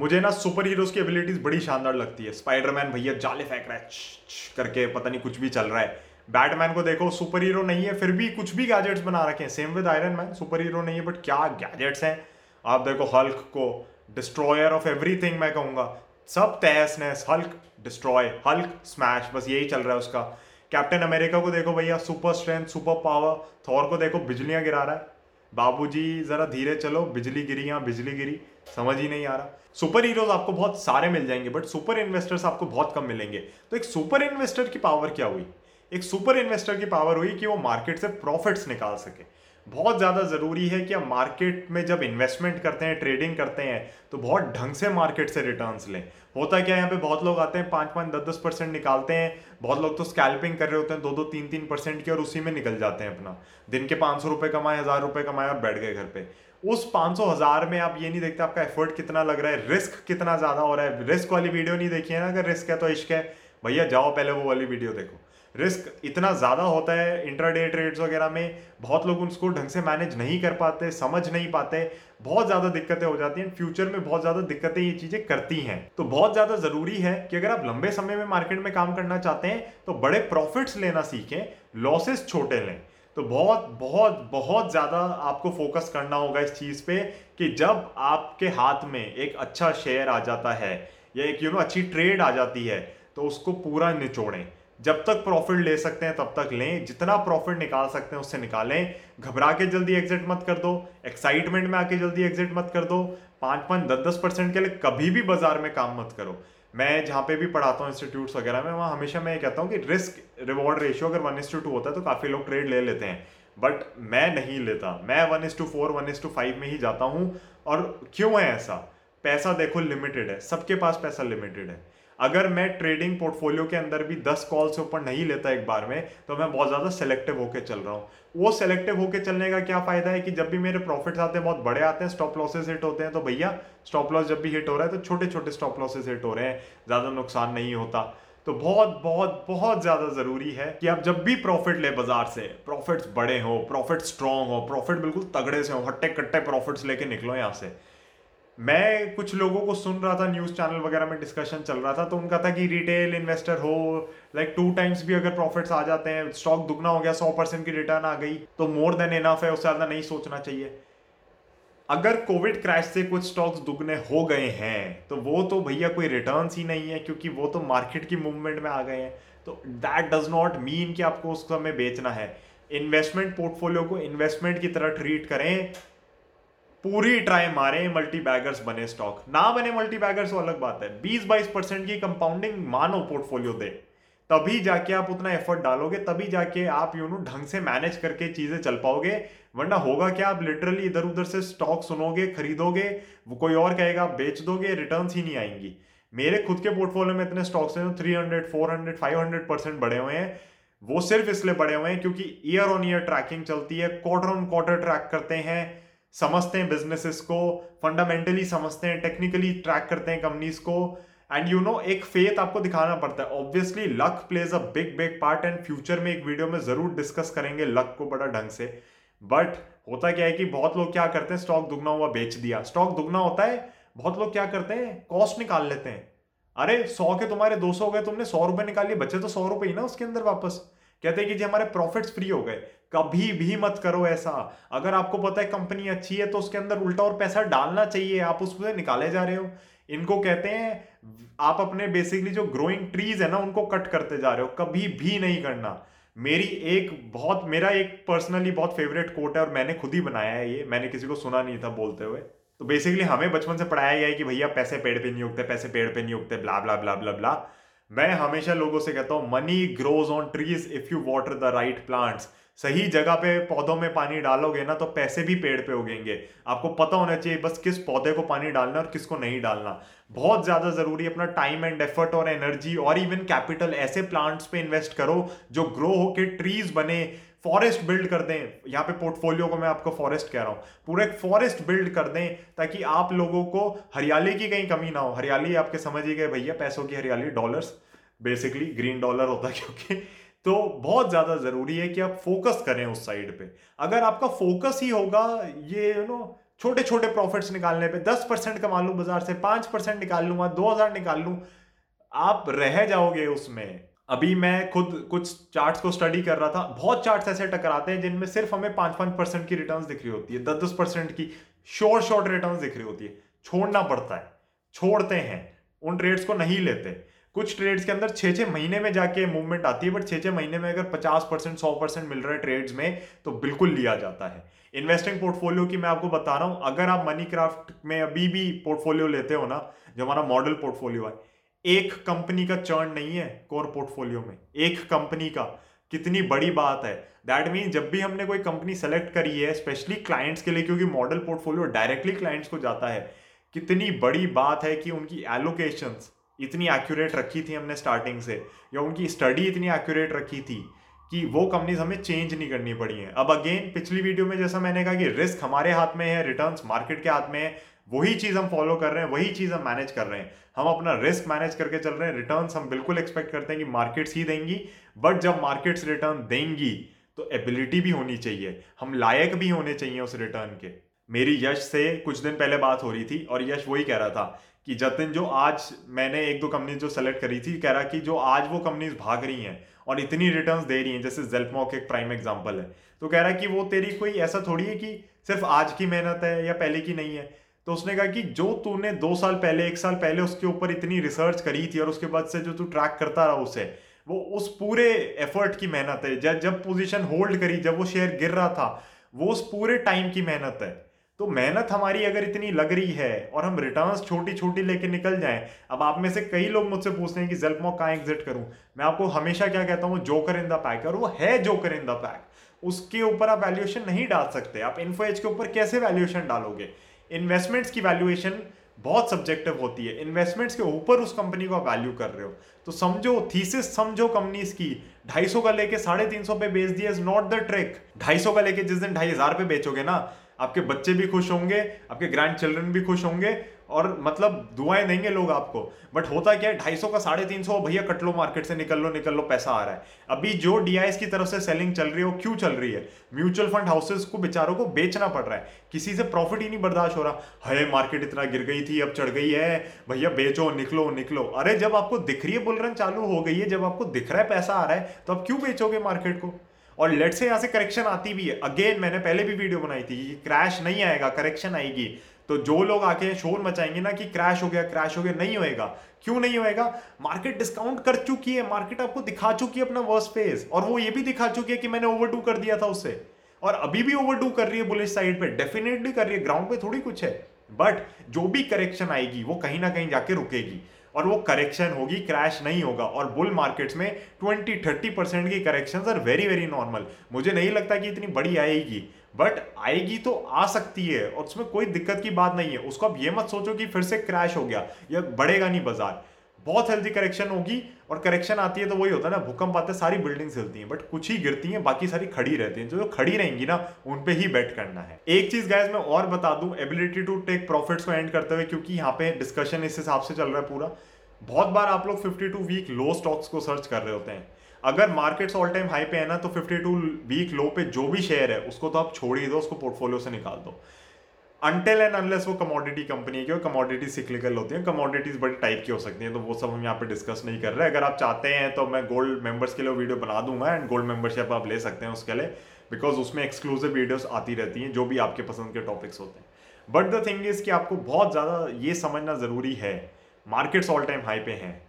मुझे ना super heroes की एबिलिटीज बड़ी शानदार लगती है। स्पाइडरमैन भैया जाले फेंक रहा है करके, पता नहीं कुछ भी चल रहा है। बैटमैन को देखो सुपर हीरो नहीं है, फिर भी कुछ भी गैजेट्स बना रखे हैं। Same with Iron Man super hero नहीं है बट क्या गैजेट्स हैं? आप देखो हल्क को डिस्ट्रॉयर ऑफ़ एवरीथिंग मैं कहूँगा। सब तहस नहस हल्क डिस्ट्रॉय हल्क स्मैश बस यही चल रहा है उसका। कैप्टन अमेरिका को देखो भैया super strength super power Thor को देखो, बिजलियाँ गिरा रहा है। बाबूजी, जरा धीरे चलो, बिजली गिरी यहाँ, बिजली गिरी। समझ ही नहीं आ रहा। सुपर हीरोज आपको बहुत सारे मिल जाएँगे बट सुपर इन्वेस्टर्स आपको बहुत कम मिलेंगे। तो एक सुपर इन्वेस्टर की पावर क्या हुई? एक सुपर इन्वेस्टर की पावर हुई कि वो मार्केट से प्रॉफिट्स निकाल सके। बहुत ज़्यादा ज़रूरी है कि आप मार्केट में जब इन्वेस्टमेंट करते हैं ट्रेडिंग करते हैं तो बहुत ढंग से मार्केट से रिटर्न्स लें। होता क्या है, यहाँ पे बहुत लोग आते हैं पाँच पाँच दस दस परसेंट निकालते हैं। बहुत लोग तो स्कैल्पिंग कर रहे होते हैं दो दो तीन तीन परसेंट की और उसी में निकल जाते हैं अपना। दिन के पाँच सौ रुपये कमाए, हज़ार रुपये कमाए और बैठ गए घर पे। उस पाँच सौ हज़ार में आप ये नहीं देखते आपका एफर्ट कितना लग रहा है रिस्क कितना ज़्यादा हो रहा है। रिस्क वाली वीडियो नहीं देखी है ना, अगर रिस्क है तो इश्क है। भैया, जाओ पहले वो वाली वीडियो देखो। रिस्क इतना ज़्यादा होता है इंट्राडे ट्रेड्स वगैरह में, बहुत लोग उसको ढंग से मैनेज नहीं कर पाते, समझ नहीं पाते। बहुत ज़्यादा दिक्कतें हो जाती हैं। फ्यूचर में बहुत ज़्यादा दिक्कतें ये चीज़ें करती हैं। तो बहुत ज़्यादा ज़रूरी है कि अगर आप लंबे समय में मार्केट में काम करना चाहते हैं तो बड़े प्रॉफिट्स लेना सीखें लॉसेस छोटे लें। तो बहुत बहुत बहुत ज़्यादा आपको फोकस करना होगा इस चीज़ पे कि जब आपके हाथ में एक अच्छा शेयर आ जाता है या एक यू नो अच्छी ट्रेड आ जाती है तो उसको पूरा निचोड़ें। जब तक प्रॉफिट ले सकते हैं, तब तक लें। जितना प्रॉफिट निकाल सकते हैं, उससे निकालें। घबरा के जल्दी एग्जिट मत कर दो। एक्साइटमेंट में आके जल्दी एग्जिट मत कर दो। पाँच पाँच, दस दस परसेंट के लिए कभी भी बाज़ार में काम मत करो। मैं जहाँ पे भी पढ़ाता हूँ इंस्टीट्यूट्स वगैरह में, वहाँ हमेशा मैं ये कहता हूँ कि रिस्क रिवॉर्ड रेशियो अगर वन इस टू टू होता है तो काफ़ी लोग ट्रेड ले लेते हैं। बट मैं नहीं लेता। मैं one is to four one is to five में ही जाता हूँ। और क्यों है ऐसा? पैसा देखो लिमिटेड है। सबके पास पैसा लिमिटेड है। अगर मैं ट्रेडिंग पोर्टफोलियो के अंदर भी दस कॉल से ऊपर नहीं लेता एक बार में तो मैं बहुत ज़्यादा सेलेक्टिव होकर चल रहा हूँ। वो सेलेक्टिव होकर चलने का क्या फ़ायदा है कि जब भी मेरे प्रॉफिट्स आते हैं, बहुत बड़े आते हैं स्टॉप लॉसेस हिट होते हैं तो भैया स्टॉप लॉस जब भी हिट हो रहा है तो छोटे छोटे स्टॉप लॉसेस हिट हो रहे हैं, ज़्यादा नुकसान नहीं होता। तो बहुत बहुत बहुत ज़्यादा ज़रूरी है कि आप जब भी प्रॉफिट ले बाज़ार से प्रॉफिट्स बड़े हो प्रॉफिट स्ट्रांग हो प्रॉफिट बिल्कुल तगड़े से हो, हट्टे कट्टे प्रॉफिट्स लेके निकलो यहाँ से। मैं कुछ लोगों को सुन रहा था न्यूज़ चैनल वगैरह में डिस्कशन चल रहा था तो उनका था कि रिटेल इन्वेस्टर हो लाइक टू टाइम्स भी अगर प्रॉफिट्स आ जाते हैं स्टॉक दुगना हो गया, सौ परसेंट की रिटर्न आ गई तो मोर देन इनफ है उससे ज़्यादा नहीं सोचना चाहिए। अगर कोविड क्रैश से कुछ स्टॉक्स दुगने हो गए हैं तो वो तो भैया कोई रिटर्न ही नहीं है, क्योंकि वो तो मार्केट की मूवमेंट में आ गए हैं। तो दैट डज नॉट मीन कि आपको उस समय बेचना है। इन्वेस्टमेंट पोर्टफोलियो को इन्वेस्टमेंट की तरह ट्रीट करें पूरी ट्राई मारे मल्टी बैगर्स बने स्टॉक ना बने मल्टी बैगर्स वो अलग बात है। 20-22 परसेंट की कंपाउंडिंग मानो पोर्टफोलियो दे। तभी जाके आप उतना एफर्ट डालोगे, तभी जाके आप यू नो ढंग से मैनेज करके चीज़ें चल पाओगे। वरना होगा क्या? आप लिटरली इधर उधर से स्टॉक सुनोगे, खरीदोगे, वो कोई और कहेगा आप बेच दोगे रिटर्न ही नहीं आएँगी। मेरे खुद के पोर्टफोलियो में इतने स्टॉक्स हैं जो three hundred four hundred five hundred percent बढ़े हुए हैं। वो सिर्फ़ इसलिए बढ़े हुए हैं क्योंकि ईयर ऑन ईयर ट्रैकिंग चलती है क्वार्टर ऑन क्वार्टर ट्रैक करते हैं। समझते हैं बिजनेसेस को फंडामेंटली समझते हैं टेक्निकली ट्रैक करते हैं कंपनीज़ को एंड यू नो एक फेथ आपको दिखाना पड़ता है। Obviously luck plays a big big part and future में एक वीडियो में ज़रूर डिस्कस करेंगे लक को बड़ा ढंग से। बट होता क्या है कि बहुत लोग क्या करते हैं स्टॉक दुगना हुआ, बेच दिया। स्टॉक दुगना होता है, बहुत लोग क्या करते हैं कॉस्ट निकाल लेते हैं। अरे, सौ के तुम्हारे दो सौ गए, तुमने सौ रुपए निकाल लिए बच्चे तो सौ रुपए ही ना उसके अंदर वापस। कहते हैं कि जी, हमारे प्रॉफिट्स फ्री हो गए। कभी भी मत करो ऐसा। अगर आपको पता है कंपनी अच्छी है तो उसके अंदर उल्टा और पैसा डालना चाहिए। आप उसमें निकाले जा रहे हो। इनको कहते हैं, आप अपने बेसिकली जो ग्रोइंग ट्रीज है ना, उनको कट करते जा रहे हो। कभी भी नहीं करना। मेरी एक बहुत, मेरा एक पर्सनली बहुत फेवरेट कोट है और मैंने खुद ही बनाया है ये। मैंने किसी को सुना नहीं था बोलते हुए। तो बेसिकली हमें बचपन से पढ़ाया गया है कि भैया, पैसे पेड़ पे नहीं उगते, पैसे पेड़ पे नहीं उगते blah blah blah blah blah मैं हमेशा लोगों से कहता हूँ money grows on trees if you water the right plants सही जगह पे पौधों में पानी डालोगे ना तो पैसे भी पेड़ पे उगेंगे। आपको पता होना चाहिए बस किस पौधे को पानी डालना और किसको नहीं डालना। बहुत ज़्यादा ज़रूरी अपना टाइम एंड एफर्ट और एनर्जी और इवन कैपिटल ऐसे प्लांट्स पे इन्वेस्ट करो जो ग्रो होके ट्रीज बने फॉरेस्ट बिल्ड कर दें। यहाँ पे पोर्टफोलियो को मैं आपको फॉरेस्ट कह रहा हूँ। पूरा एक फॉरेस्ट बिल्ड कर दें ताकि आप लोगों को हरियाली की कहीं कमी ना हो। हरियाली आपके समझ ही गए, भैया, पैसों की हरियाली डॉलर्स बेसिकली ग्रीन डॉलर होता है क्योंकि तो बहुत ज़्यादा ज़रूरी है कि आप फोकस करें उस साइड पे। अगर आपका फोकस ही होगा, ये यू नो छोटे छोटे प्रॉफिट्स निकालने पे, दस परसेंट कमा लूँ बाज़ार से, पाँच परसेंट निकाल लूँगा दो हज़ार निकाल लूँ, आप रह जाओगे उसमें। अभी मैं खुद कुछ चार्ट्स को स्टडी कर रहा था। बहुत चार्ट्स ऐसे टकराते हैं जिनमें सिर्फ़ हमें पाँच पाँच परसेंट की रिटर्न्स दिख रही होती है। दस दस परसेंट की शॉर्ट शॉर्ट रिटर्न्स दिख रही होती है। छोड़ना पड़ता है। छोड़ते हैं। उन ट्रेड्स को नहीं लेते। कुछ ट्रेड्स के अंदर छः छः महीने में जाके मूवमेंट आती है बट छः छः महीने में अगर पचास परसेंट सौ परसेंट मिल रहा है ट्रेड्स में तो बिल्कुल लिया जाता है। इन्वेस्टिंग पोर्टफोलियो की मैं आपको बता रहा हूँ। अगर आप मनी क्राफ्ट में अभी भी पोर्टफोलियो लेते हो ना, जो हमारा मॉडल पोर्टफोलियो है एक कंपनी का चर्न नहीं है कोर पोर्टफोलियो में, एक कंपनी का। कितनी बड़ी बात है। दैट मीन जब भी हमने कोई कंपनी सेलेक्ट करी है स्पेशली क्लाइंट्स के लिए, क्योंकि मॉडल पोर्टफोलियो डायरेक्टली क्लाइंट्स को जाता है, कितनी बड़ी बात है कि उनकी एलोकेशंस इतनी एक्यूरेट रखी थी हमने स्टार्टिंग से, या उनकी स्टडी इतनी एक्यूरेट रखी थी कि वो कंपनीज़ हमें चेंज नहीं करनी पड़ी हैं। अब अगेन पिछली वीडियो में जैसा मैंने कहा कि रिस्क हमारे हाथ में है रिटर्न्स मार्केट के हाथ में है वही चीज़ हम फॉलो कर रहे हैं, वही चीज़ हम मैनेज कर रहे हैं। हम अपना रिस्क मैनेज करके चल रहे हैं। रिटर्न हम बिल्कुल एक्सपेक्ट करते हैं कि मार्केट्स ही देंगी। बट जब मार्केट्स रिटर्न देंगी तो एबिलिटी भी होनी चाहिए। हम लायक भी होने चाहिए उस रिटर्न के। मेरी यश से कुछ दिन पहले बात हो रही थी और यश वही कह रहा था कि जतिन, जो आज मैंने एक दो कंपनी जो सेलेक्ट करी थी, कह रहा कि जो आज वो कंपनीज़ भाग रही हैं और इतनी रिटर्न्स दे रही हैं, जैसे जेल्पमॉक एक प्राइम एग्जांपल है। तो कह रहा कि वो तेरी कोई ऐसा थोड़ी है कि सिर्फ़ आज की मेहनत है या पहले की नहीं है? तो उसने कहा कि जो तूने दो साल पहले, एक साल पहले उसके ऊपर इतनी रिसर्च करी थी और उसके बाद से जो तू ट्रैक करता रहा उसे, वो उस पूरे एफर्ट की मेहनत है। जब जब पोजीशन होल्ड करी, जब वो शेयर गिर रहा था, वो उस पूरे टाइम की मेहनत है। तो मेहनत हमारी अगर इतनी लग रही है और हम रिटर्न्स छोटी छोटी लेके निकल जाएँ, अब आप में से कई लोग मुझसे पूछते हैं कि जेल्पमॉक कहाँ एग्जिट करूँ? मैं आपको हमेशा क्या कहता हूँ जोकर इन द पैक और वो है जोकर इन द पैक उसके ऊपर आप वैल्यूएशन नहीं डाल सकते। आप इन्फो एज के ऊपर कैसे वैल्यूएशन डालोगे? इन्वेस्टमेंट्स की वैल्यूएशन बहुत सब्जेक्टिव होती है। इन्वेस्टमेंट्स के ऊपर उस कंपनी को आप वैल्यू कर रहे हो। तो समझो थीसिस समझो कंपनीज़ की। 250 का लेके साढ़े तीन सौ पे बेच दिया इज़ नॉट द ट्रिक 250 का लेके जिस दिन ढाई हज़ार पे बेचोगे ना, आपके बच्चे भी खुश होंगे, आपके ग्रैंड चिल्ड्रन भी खुश होंगे और मतलब दुआएँ देंगे लोग आपको। बट होता क्या है, ढाई सौ का साढ़े तीन सौ, भैया कट लो मार्केट से, निकल लो निकल लो, पैसा आ रहा है। अभी जो डीआईएस की तरफ़ से सेलिंग चल रही है, वो क्यों चल रही है? म्यूचुअल फंड हाउसेस को, बेचारों को बेचना पड़ रहा है। किसी से प्रॉफिट ही नहीं बर्दाश्त हो रहा। है मार्केट इतना गिर गई थी, अब चढ़ गई है। भैया बेचो, निकलो निकलो। अरे, जब आपको दिख रही है बुलरन चालू हो गई है, जब आपको दिख रहा है पैसा आ रहा है तो आप क्यों बेचोगे मार्केट को? और लेट से यहाँ से करेक्शन आती भी है। अगेन मैंने पहले भी वीडियो बनाई थी कि क्रैश नहीं आएगा करेक्शन आएगी। तो जो लोग आके शोर मचाएँगे ना कि क्रैश हो गया, क्रैश हो गया, नहीं होएगा। क्यों नहीं होएगा? मार्केट डिस्काउंट कर चुकी है, मार्केट आपको दिखा चुकी है अपना वर्स फ़ेज़ और वो ये भी दिखा चुकी है कि मैंने ओवर कर दिया था उससे और अभी भी ओवर कर रही है बुलिश साइड पे डेफिनेटली कर रही है ग्राउंड पे थोड़ी कुछ है। बट जो भी करेक्शन आएगी, वो कहीं ना कहीं जाके रुकेगी। और वो करेक्शन होगी, क्रैश नहीं होगा। और बुल मार्केट्स में 20 30 परसेंट की correction are very very normal मुझे नहीं लगता कि इतनी बड़ी आएगी। बट आएगी तो आ सकती है और उसमें कोई दिक्कत की बात नहीं है। उसको अब ये मत सोचो कि फिर से क्रैश हो गया या बढ़ेगा नहीं बाज़ार। बहुत हेल्दी करेक्शन होगी और करेक्शन आती है तो वही होता है ना, भूकंप आते सारी बिल्डिंग्स हिलती हैं बट कुछ ही गिरती हैं, बाकी सारी खड़ी रहती हैं। जो खड़ी रहेंगी ना, उन पे ही बेट करना है। एक चीज़ गैस मैं और बता दूँ एबिलिटी टू टेक प्रॉफिट्स को एंड करते हुए, क्योंकि यहाँ पे डिस्कशन इस हिसाब से चल रहा है पूरा। बहुत बार आप लोग 52 वीक लो स्टॉक्स को सर्च कर रहे होते हैं। अगर मार्केट्स ऑल टाइम हाई पे है ना तो 52 वीक लो पे जो भी शेयर है, उसको तो आप छोड़ ही दो, उसको पोर्टफोलियो से निकाल दो। अनटिल एंड अनलेस वो कमोडिटी कंपनी की कमोडिटी सिक्लिकल होती है कमोडिटीज बड़ी टाइप की हो सकती हैं तो वो सब हम यहाँ पे डिस्कस नहीं कर रहे। अगर आप चाहते हैं तो मैं गोल्ड मेंबर्स के लिए वीडियो बना दूँगा एंड गोल्ड मेंबरशिप आप ले सकते हैं उसके लिए बिकॉज़ उसमें एक्सक्लूसिव वीडियोस आती रहती हैं, जो भी आपके पसंद के टॉपिक्स होते हैं। बट द थिंग इज़ कि आपको बहुत ज़्यादा ये समझना ज़रूरी है मार्केट्स ऑल टाइम हाई पे हैं,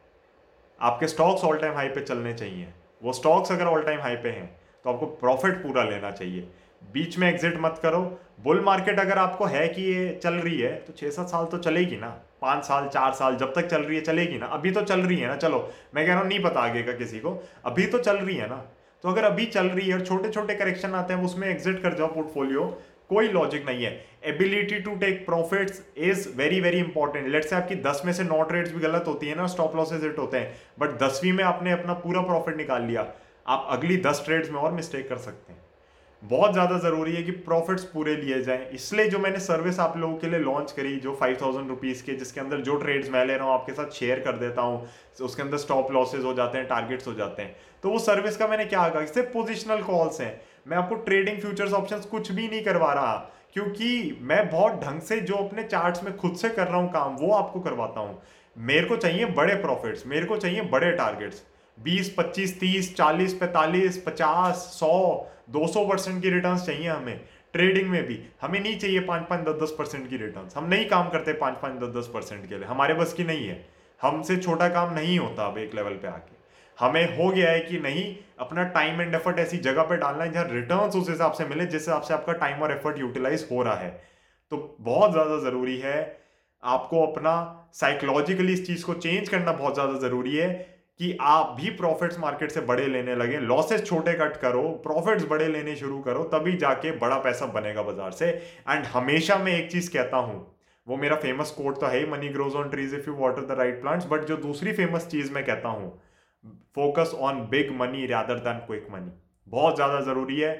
आपके स्टॉक्स ऑल टाइम हाई पे चलने चाहिए। वो स्टॉक्स अगर ऑल टाइम हाई पे हैं तो आपको प्रॉफिट पूरा लेना चाहिए। बीच में एग्जिट मत करो। बुल मार्केट अगर आपको है कि ये चल रही है तो छः सात साल तो चलेगी ना। पाँच साल, चार साल, जब तक चल रही है, चलेगी ना। अभी तो चल रही है ना, चलो। मैं कह रहा हूँ, नहीं पता आगे का किसी को। अभी तो चल रही है ना। तो अगर अभी चल रही है और छोटे छोटे करेक्शन आते हैं, उसमें एग्जिट कर जाओ पोर्टफोलियो कोई लॉजिक नहीं है। Ability to take profits is very very important late से आपकी दस में से नौ ट्रेड्स भी गलत होती है ना स्टॉप लॉसेज हिट होते हैं। बट दसवीं में आपने अपना पूरा प्रॉफिट निकाल लिया। आप अगली दस ट्रेड्स में और मिस्टेक कर सकते हैं। बहुत ज़्यादा ज़रूरी है कि प्रॉफिट्स पूरे लिए जाएँ। इसलिए जो मैंने सर्विस आप लोगों के लिए लॉन्च करी, जो फाइव थाउज़ेंड रुपीज़ के, जिसके अंदर जो ट्रेड्स मैं ले रहा हूँ, आपके साथ शेयर कर देता हूँ, उसके अंदर स्टॉप लॉसेज हो जाते हैं टारगेट्स हो जाते हैं। तो वो सर्विस का मैंने क्या कहा? सिर्फ़ पोजिशनल कॉल्स हैं। मैं आपको ट्रेडिंग फ्यूचर्स ऑप्शन कुछ भी नहीं करवा रहा, क्योंकि मैं बहुत ढंग से जो अपने चार्ट्स में खुद से कर रहा हूँ काम, वो आपको करवाता हूँ। मेरे को चाहिए बड़े प्रॉफिट्स मेरे को चाहिए बड़े टारगेट्स बीस, पच्चीस, तीस, चालीस, पैंतालीस, पचास, सौ, दो सौ परसेंट की रिटर्न चाहिए हमें। ट्रेडिंग में भी हमें नहीं चाहिए पाँच पाँच, दस दस परसेंट की रिटर्न हम नहीं काम करते पाँच पाँच, दस दस परसेंट के लिए। हमारे बस की नहीं है। हमसे छोटा काम नहीं होता अब एक लेवल पे आके। हमें हो गया है कि नहीं, अपना टाइम एंड एफर्ट ऐसी जगह पर डालना है जहाँ रिटर्न उस हिसाब से मिले जिस हिसाब से आपका टाइम और एफर्ट यूटिलाइज हो रहा है। तो बहुत ज़्यादा ज़रूरी है आपको अपना साइकोलॉजिकली इस चीज़ को चेंज करना बहुत ज़्यादा ज़रूरी है कि आप भी प्रॉफिट्स मार्केट से बड़े लेने लगे लॉसेस छोटे कट करो प्रॉफिट्स बड़े लेने शुरू करो, तभी जाके बड़ा पैसा बनेगा बाज़ार से। एंड हमेशा मैं एक चीज़ कहता हूँ, वो मेरा फ़ेमस कोट तो है money grows on trees if you water the right plants but जो दूसरी फ़ेमस चीज़ मैं कहता हूँ focus on big money rather than quick money बहुत ज़्यादा ज़रूरी है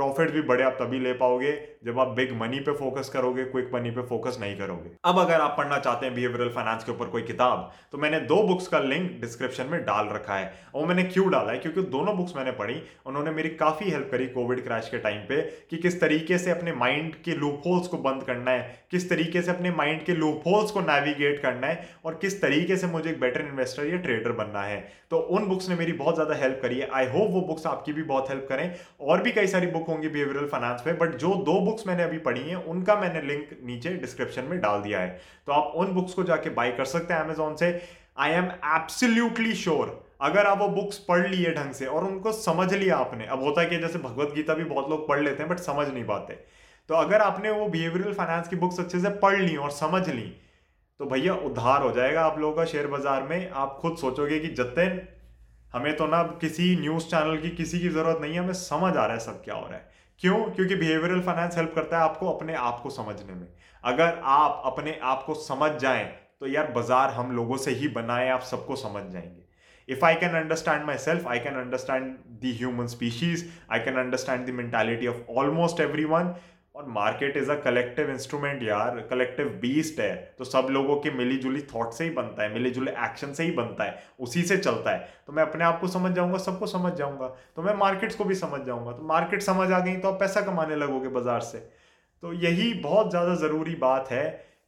प्रॉफिट भी बड़े आप तभी ले पाओगे जब आप बिग मनी पे फोकस करोगे क्विक मनी पे फोकस नहीं करोगे। अब अगर आप पढ़ना चाहते हैं बिहेवियरल फाइनेंस के ऊपर कोई किताब तो मैंने दो बुक्स का लिंक डिस्क्रिप्शन में डाल रखा है। और मैंने क्यों डाला है? क्योंकि दोनों बुक्स मैंने पढ़ी, उन्होंने मेरी काफ़ी हेल्प करी कोविड क्रैश के टाइम पे कि किस तरीके से अपने माइंड के लूप होल्स को बंद करना है, किस तरीके से अपने माइंड के लूप होल्स को नेविगेट करना है, और किस तरीके से मुझे एक बेटर इन्वेस्टर या ट्रेडर बनना है। तो उन बुक्स ने मेरी बहुत ज़्यादा हेल्प करी है। आई होप वो बुक्स आपकी भी बहुत हेल्प करें। और भी कई सारी बुक होंगी बिहेवियरल फाइनेंस पे बट जो दो बुक्स मैंने अभी पढ़ी हैं, उनका मैंने लिंक नीचे डिस्क्रिप्शन में डाल दिया है। तो आप उन बुक्स को जाके बाई कर सकते हैं अमेजोन से। आई एम एब्सोल्यूटली श्योर अगर आप वो बुक्स पढ़ लिए ढंग से, और उनको समझ लिया आपने, अब होता है कि जैसे भगवत गीता भी बहुत लोग पढ़ लेते हैं बट समझ नहीं पाते। तो अगर आपने वो बिहेवियरल फाइनेंस की बुक्स अच्छे से पढ़ ली और समझ ली तो भैया उधार हो जाएगा आप लोगों का शेयर बाज़ार में। आप खुद सोचोगे कि जतिन हमें तो ना किसी न्यूज़ चैनल की किसी की ज़रूरत नहीं है, हमें समझ आ रहा है सब क्या हो रहा है। क्यों? क्योंकि बिहेवियरल फाइनेंस हेल्प करता है आपको अपने आप को समझने में। अगर आप अपने आप को समझ जाएँ तो यार बाज़ार हम लोगों से ही बनाए आप सबको समझ जाएँगे। If I can understand myself I can understand the human species I can understand the mentality of almost everyone और market is a collective instrument यार कलेक्टिव बीस्ट है तो सब लोगों के मिली जुली थॉट से ही बनता है मिली जुले एक्शन से ही बनता है, उसी से चलता है। तो मैं अपने आप को समझ जाऊँगा, सबको समझ जाऊँगा तो मैं मार्केट्स को भी समझ जाऊँगा। तो मार्केट समझ आ गई तो आप पैसा कमाने लगोगे बाज़ार से। तो यही बहुत ज़्यादा ज़रूरी बात है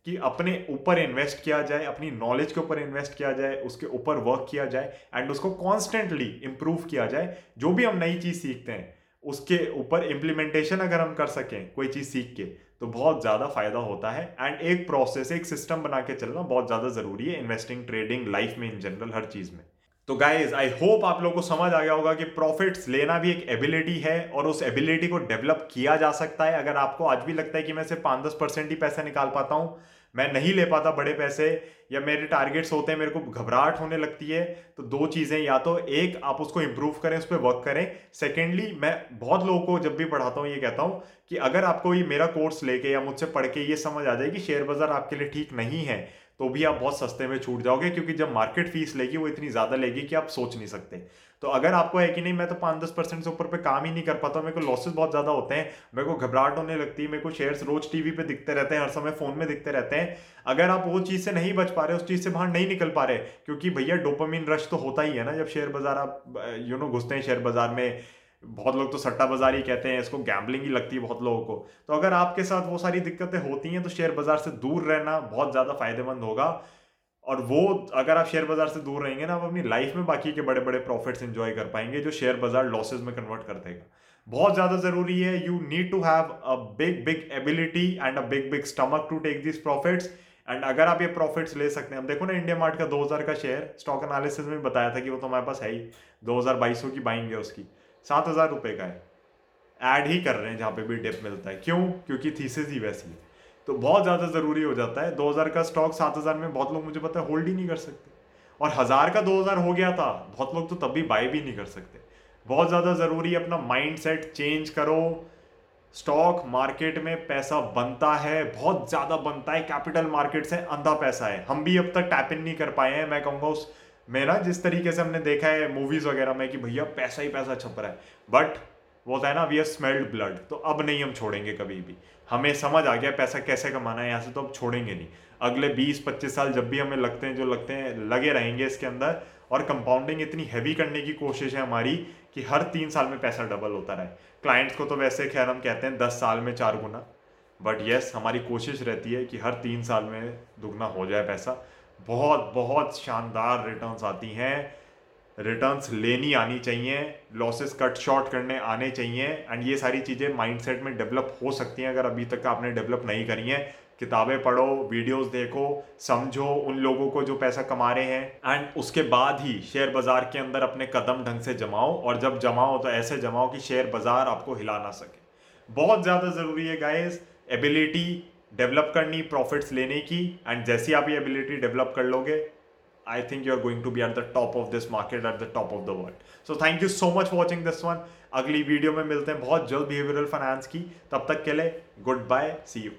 कि अपने ऊपर इन्वेस्ट किया जाए, अपनी नॉलेज के ऊपर इन्वेस्ट किया जाए, उसके ऊपर वर्क किया जाए एंड उसको कॉन्स्टेंटली इम्प्रूव किया जाए, जो भी हम नई चीज़ सीखते हैं। उसके ऊपर इम्प्लीमेंटेशन अगर हम कर सकें, कोई चीज़ सीख के तो बहुत ज़्यादा फ़ायदा होता है। एंड एक प्रोसेस एक सिस्टम बना के चलना बहुत ज़्यादा ज़रूरी है इन्वेस्टिंग ट्रेडिंग लाइफ में इन जनरल हर चीज़ में। तो गाइज़ आई होप आप लोगों को समझ आ गया होगा कि प्रॉफिट्स लेना भी एक एबिलिटी है और उस एबिलिटी को डेवलप किया जा सकता है। अगर आपको आज भी लगता है कि मैं सिर्फ़ पाँच दस परसेंट ही पैसा निकाल पाता हूँ मैं नहीं ले पाता बड़े पैसे, या मेरे टारगेट्स होते हैं, मेरे को घबराहट होने लगती है तो दो चीज़ें या तो एक, आप उसको इम्प्रूव करें, उस पर वर्क करें। सेकेंडली मैं बहुत लोगों को जब भी पढ़ाता हूँ, ये कहता हूँ कि अगर आपको ये मेरा कोर्स लेके या मुझसे पढ़ के ये समझ आ जाए कि शेयर बाज़ार आपके लिए ठीक नहीं है तो भी आप बहुत सस्ते में छूट जाओगे, क्योंकि जब मार्केट फ़ीस लेगी, वो इतनी ज़्यादा लेगी कि आप सोच नहीं सकते। तो अगर आपको है कि नहीं, मैं तो पाँच दस परसेंट से ऊपर पे काम ही नहीं कर पाता, मेरे को लॉसेस बहुत ज़्यादा होते हैं, मेरे को घबराहट होने लगती है, मेरे को शेयर्स रोज टीवी पे दिखते रहते हैं, हर समय फ़ोन में दिखते रहते हैं। अगर आप वो चीज़ से नहीं बच पा रहे, उस चीज़ से बाहर नहीं निकल पा रहे, क्योंकि भैया डोपामीन रश तो होता ही है ना, जब शेयर बाज़ार आप यू नो घुसते हैं शेयर बाज़ार में, बहुत लोग तो सट्टा बाज़ार ही कहते हैं, इसको गैम्बलिंग ही लगती है बहुत लोगों को। तो अगर आपके साथ वो सारी दिक्कतें होती हैं तो शेयर बाज़ार से दूर रहना बहुत ज़्यादा फ़ायदेमंद होगा। और वो अगर आप शेयर बाज़ार से दूर रहेंगे ना आप अपनी लाइफ में बाकी के बड़े बड़े प्रॉफिट्स एंजॉय कर पाएँगे जो शेयर बाज़ार लॉसेज में कन्वर्ट कर देगा। बहुत ज़्यादा ज़रूरी है you need to have a big big ability and a big big stomach to take this profits and अगर आप ये प्रॉफिट्स ले सकते हैं, अब देखो ना इंडिया मार्ट का 2000 का शेयर स्टॉक एनालिसिस में बताया था कि वो तो हमारे पास है ही। दो हज़ार की बाइंग है उसकी। सात हज़ार रुपये का है। ऐड ही कर रहे हैं जहाँ पे भी टिप मिलता है। क्यों? क्योंकि थीसिस ही वैसी है। तो बहुत ज़्यादा ज़रूरी हो जाता है। 2000 का स्टॉक 7000 में बहुत लोग, मुझे पता है होल्ड ही नहीं कर सकते। और हज़ार का 2000 हो गया था, बहुत लोग तो तब भी बाय भी नहीं कर सकते। बहुत ज़्यादा ज़रूरी अपना माइंड सेट चेंज करो। स्टॉक मार्केट में पैसा बनता है, बहुत ज़्यादा बनता है। कैपिटल मार्केट से अंधा पैसा है। हम भी अब तक टैप इन नहीं कर पाए हैं। मैं कहूँगा उस मेरा जिस तरीके से हमने देखा है मूवीज़ वगैरह में कि भैया पैसा ही पैसा छप रहा है। बट वो होता है ना वी आर स्मेल्ड ब्लड तो अब नहीं हम छोड़ेंगे कभी भी। हमें समझ आ गया पैसा कैसे कमाना है, यहाँ से तो अब छोड़ेंगे नहीं। अगले 20-25 साल जब भी हमें लगते हैं, जो लगते हैं, लगे रहेंगे इसके अंदर, और कंपाउंडिंग इतनी हैवी करने की कोशिश है हमारी कि हर तीन साल में पैसा डबल होता रहे। क्लाइंट्स को तो वैसे खैर हम कहते हैं दस साल में चार गुना। बट यस हमारी कोशिश रहती है कि हर तीन साल में दुगना हो जाए पैसा। बहुत बहुत शानदार रिटर्न्स आती हैं। रिटर्न्स लेनी आनी चाहिए लॉसेस कट शॉर्ट करने आने चाहिए एंड ये सारी चीज़ें माइंडसेट में डेवलप हो सकती हैं अगर अभी तक आपने डेवलप नहीं करी हैं। किताबें पढ़ो वीडियोस देखो, समझो उन लोगों को जो पैसा कमा रहे हैं एंड उसके बाद ही शेयर बाज़ार के अंदर अपने कदम ढंग से जमाओ, और जब जमाओ तो ऐसे जमाओ कि शेयर बाज़ार आपको हिला ना सके। बहुत ज़्यादा ज़रूरी है गाइस एबिलिटी डेवलप करनी प्रॉफिट्स लेने की एंड जैसी आप ये एबिलिटी डेवलप कर लोगे I think you are going to be at the top of this market at the top of the world so thank you so much for watching this one अगली video में मिलते हैं बहुत जल्द behavioural finance की तब तक के लिए गुड बाय सी यू